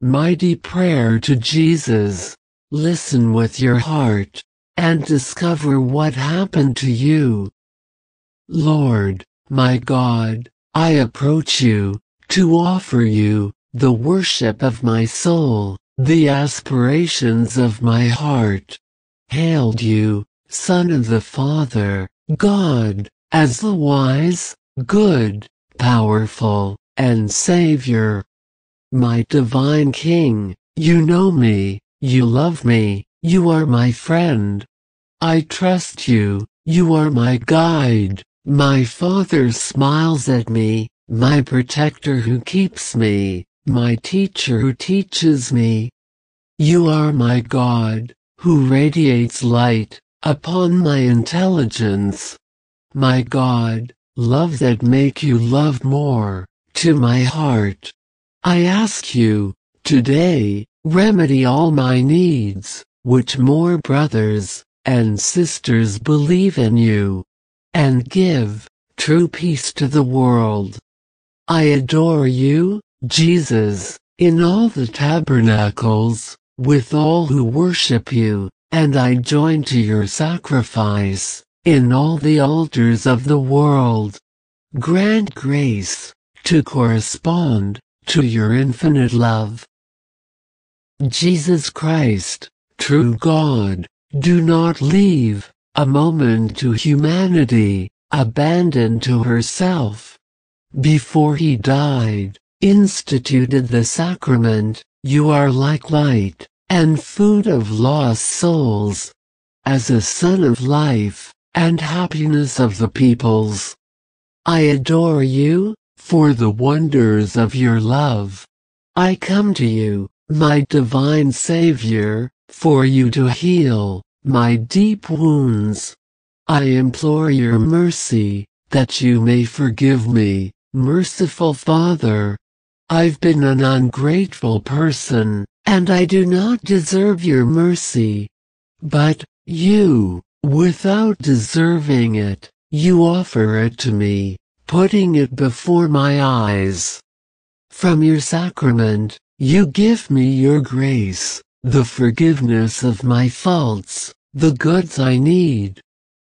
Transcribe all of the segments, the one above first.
mighty prayer to Jesus. Listen with your heart and discover what happened to you. Lord, my God, I approach you to offer you the worship of my soul, the aspirations of my heart. Hailed you, Son of the Father, God, as the wise, good, powerful, and Savior. My divine King, you know me, you love me, you are my friend. I trust you, you are my guide. My Father smiles at me, my protector who keeps me, my teacher who teaches me. You are my God, who radiates light upon my intelligence. My God, love that make you love more, to my heart. I ask you, today, remedy all my needs, which more brothers and sisters believe in you, and give true peace to the world. I adore you, Jesus, in all the tabernacles, with all who worship you, and I join to your sacrifice, in all the altars of the world. Grant grace, to correspond, to your infinite love. Jesus Christ, true God, do not leave a moment to humanity, abandoned to herself. Before he died, instituted the sacrament, you are like light, and food of lost souls. As a son of life, and happiness of the peoples. I adore you, for the wonders of your love. I come to you, my divine Savior, for you to heal my deep wounds. I implore your mercy, that you may forgive me, merciful Father. I've been an ungrateful person, and I do not deserve your mercy. But, you, without deserving it, you offer it to me, putting it before my eyes. From your sacrament, you give me your grace, the forgiveness of my faults, the goods I need.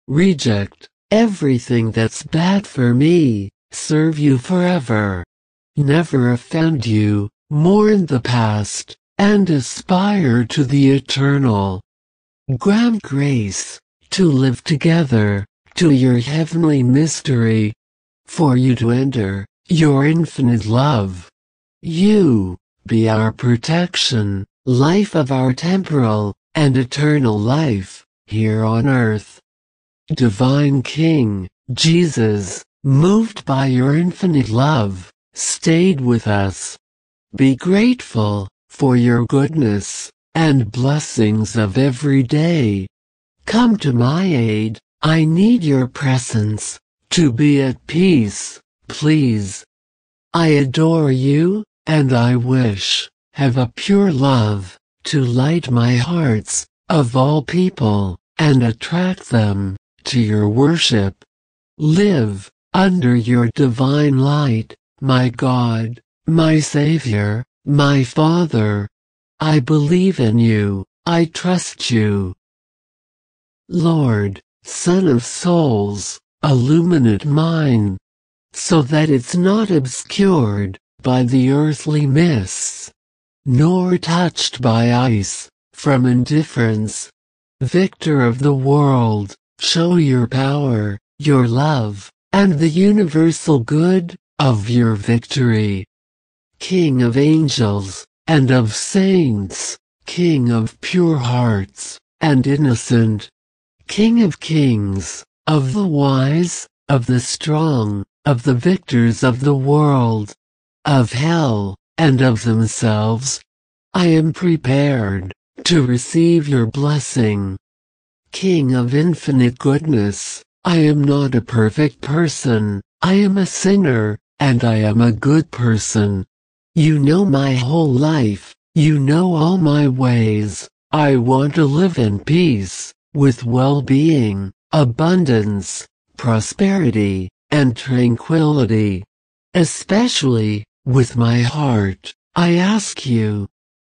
Reject everything that's bad for me, serve you forever. Never offend you, mourn the past, and aspire to the eternal. Grant grace to live together, to your heavenly mystery, for you to enter your infinite love. You be our protection, life of our temporal and eternal life here on earth. Divine King, Jesus, moved by your infinite love, stayed with us. Be grateful for your goodness and blessings of every day. Come to my aid, I need your presence, to be at peace, please. I adore you, and I wish, have a pure love, to light my hearts, of all people, and attract them, to your worship. Live, under your divine light, my God, my Savior, my Father. I believe in you, I trust you. Lord, Sun of souls, illuminate mine, so that it's not obscured by the earthly mists, nor touched by ice from indifference. Victor of the world, show your power, your love, and the universal good of your victory. King of angels, and of saints, King of pure hearts, and innocent, King of kings, of the wise, of the strong, of the victors of the world, of hell, and of themselves. I am prepared to receive your blessing. King of infinite goodness, I am not a perfect person, I am a sinner, and I am a good person. You know my whole life, you know all my ways, I want to live in peace with well-being, abundance, prosperity, and tranquility. Especially, with my heart, I ask you,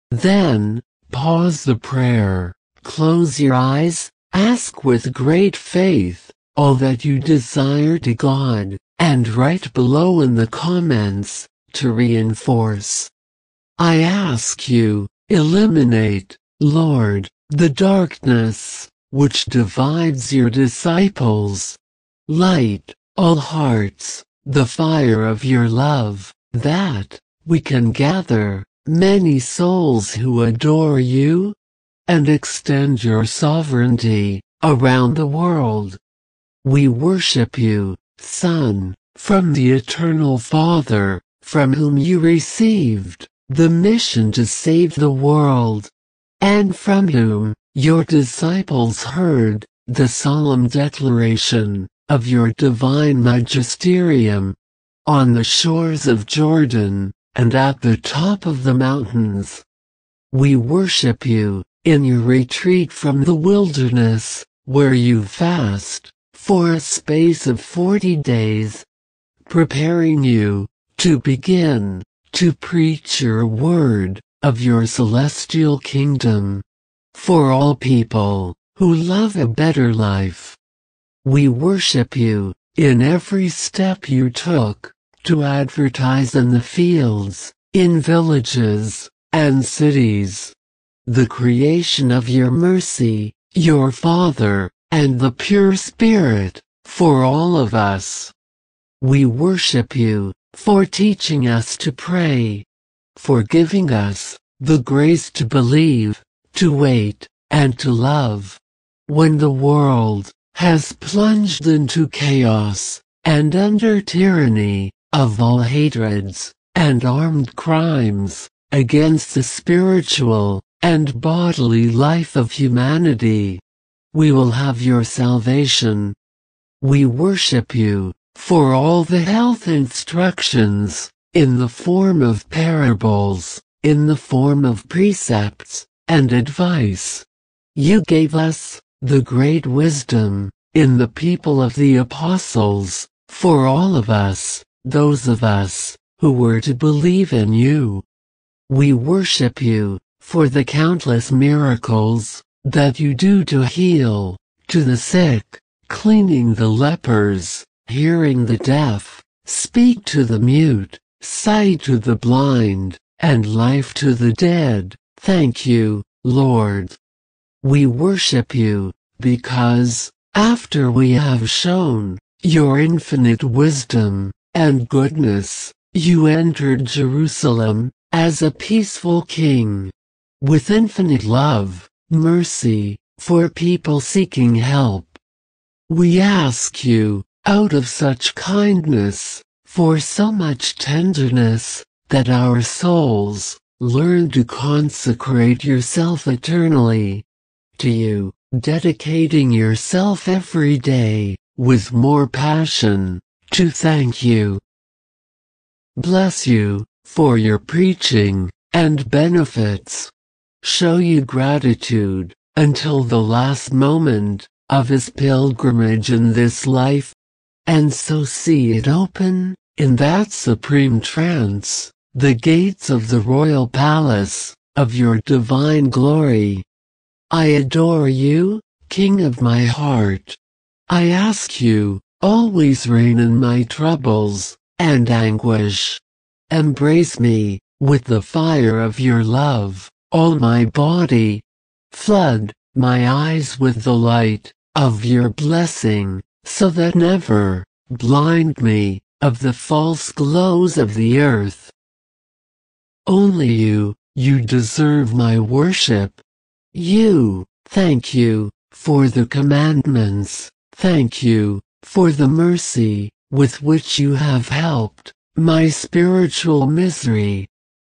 Then, pause the prayer, close your eyes, ask with great faith, all that you desire to God, and write below in the comments, to reinforce. I ask you, eliminate, Lord, the darkness, which divides your disciples. Light, all hearts, the fire of your love, that, we can gather, many souls who adore you, and extend your sovereignty, around the world. We worship you, Son, from the eternal Father, from whom you received the mission to save the world, and from whom your disciples heard the solemn declaration of your divine magisterium on the shores of Jordan and at the top of the mountains. We worship you in your retreat from the wilderness, where you fast for a space of forty days, preparing you to begin to preach your word of your celestial kingdom for all people who love a better life. We worship you in every step you took to advertise in the fields, in villages, and cities. The creation of your mercy, your Father, and the pure Spirit, for all of us. We worship you, for teaching us to pray, for giving us the grace to believe, to wait, and to love. When the world has plunged into chaos, and under tyranny of all hatreds and armed crimes against the spiritual and bodily life of humanity, we will have your salvation. We worship you for all the health instructions, in the form of parables, in the form of precepts, and advice. You gave us the great wisdom, in the people of the apostles, for all of us, those of us, who were to believe in you. We worship you, for the countless miracles, that you do to heal, to the sick, cleaning the lepers, hearing the deaf, speak to the mute, sight to the blind, and life to the dead. Thank you, Lord. We worship you, because, after we have shown your infinite wisdom and goodness, you entered Jerusalem as a peaceful king, with infinite love mercy, for people seeking help. We ask you, out of such kindness, for so much tenderness, that our souls learn to consecrate yourself eternally to you, dedicating yourself every day with more passion to thank you. Bless you for your preaching and benefits show you gratitude until the last moment of his pilgrimage in this life, and so see it open, in that supreme trance, the gates of the royal palace, of your divine glory. I adore you, King of my heart. I ask you, always reign in my troubles and anguish. Embrace me with the fire of your love all my body. Flood my eyes with the light of your blessing, so that never blind me of the false glows of the earth. Only you, you deserve my worship. You, thank you, for the commandments, thank you, for the mercy, with which you have helped, my spiritual misery.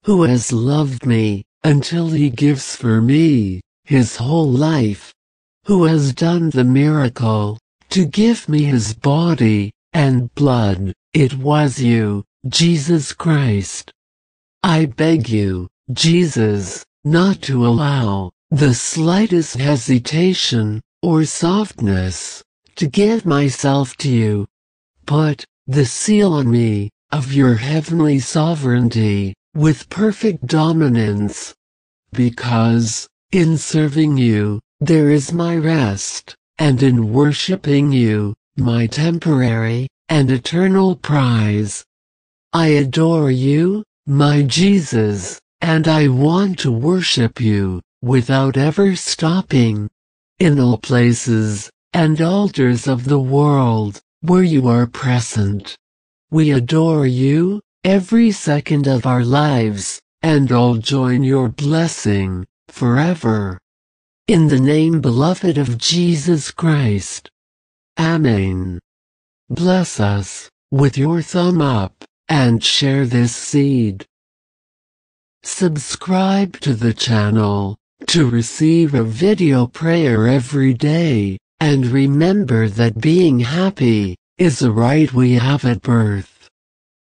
Who has loved me, until he gives for me his whole life, who has done the miracle to give me his body and blood. It was you, Jesus Christ. I beg you, Jesus, not to allow the slightest hesitation or softness to give myself to you. Put the seal on me of your heavenly sovereignty with perfect dominance. because, in serving you, there is my rest, and in worshipping you, my temporary and eternal prize. I adore you, my Jesus, and I want to worship you, without ever stopping. In all places, and altars of the world, where you are present. We adore you, every second of our lives, and all join your blessing, forever. In the name beloved of Jesus Christ. Amen. Bless us, with your thumb up, and share this seed. Subscribe to the channel, to receive a video prayer every day, and remember that being happy is a right we have at birth.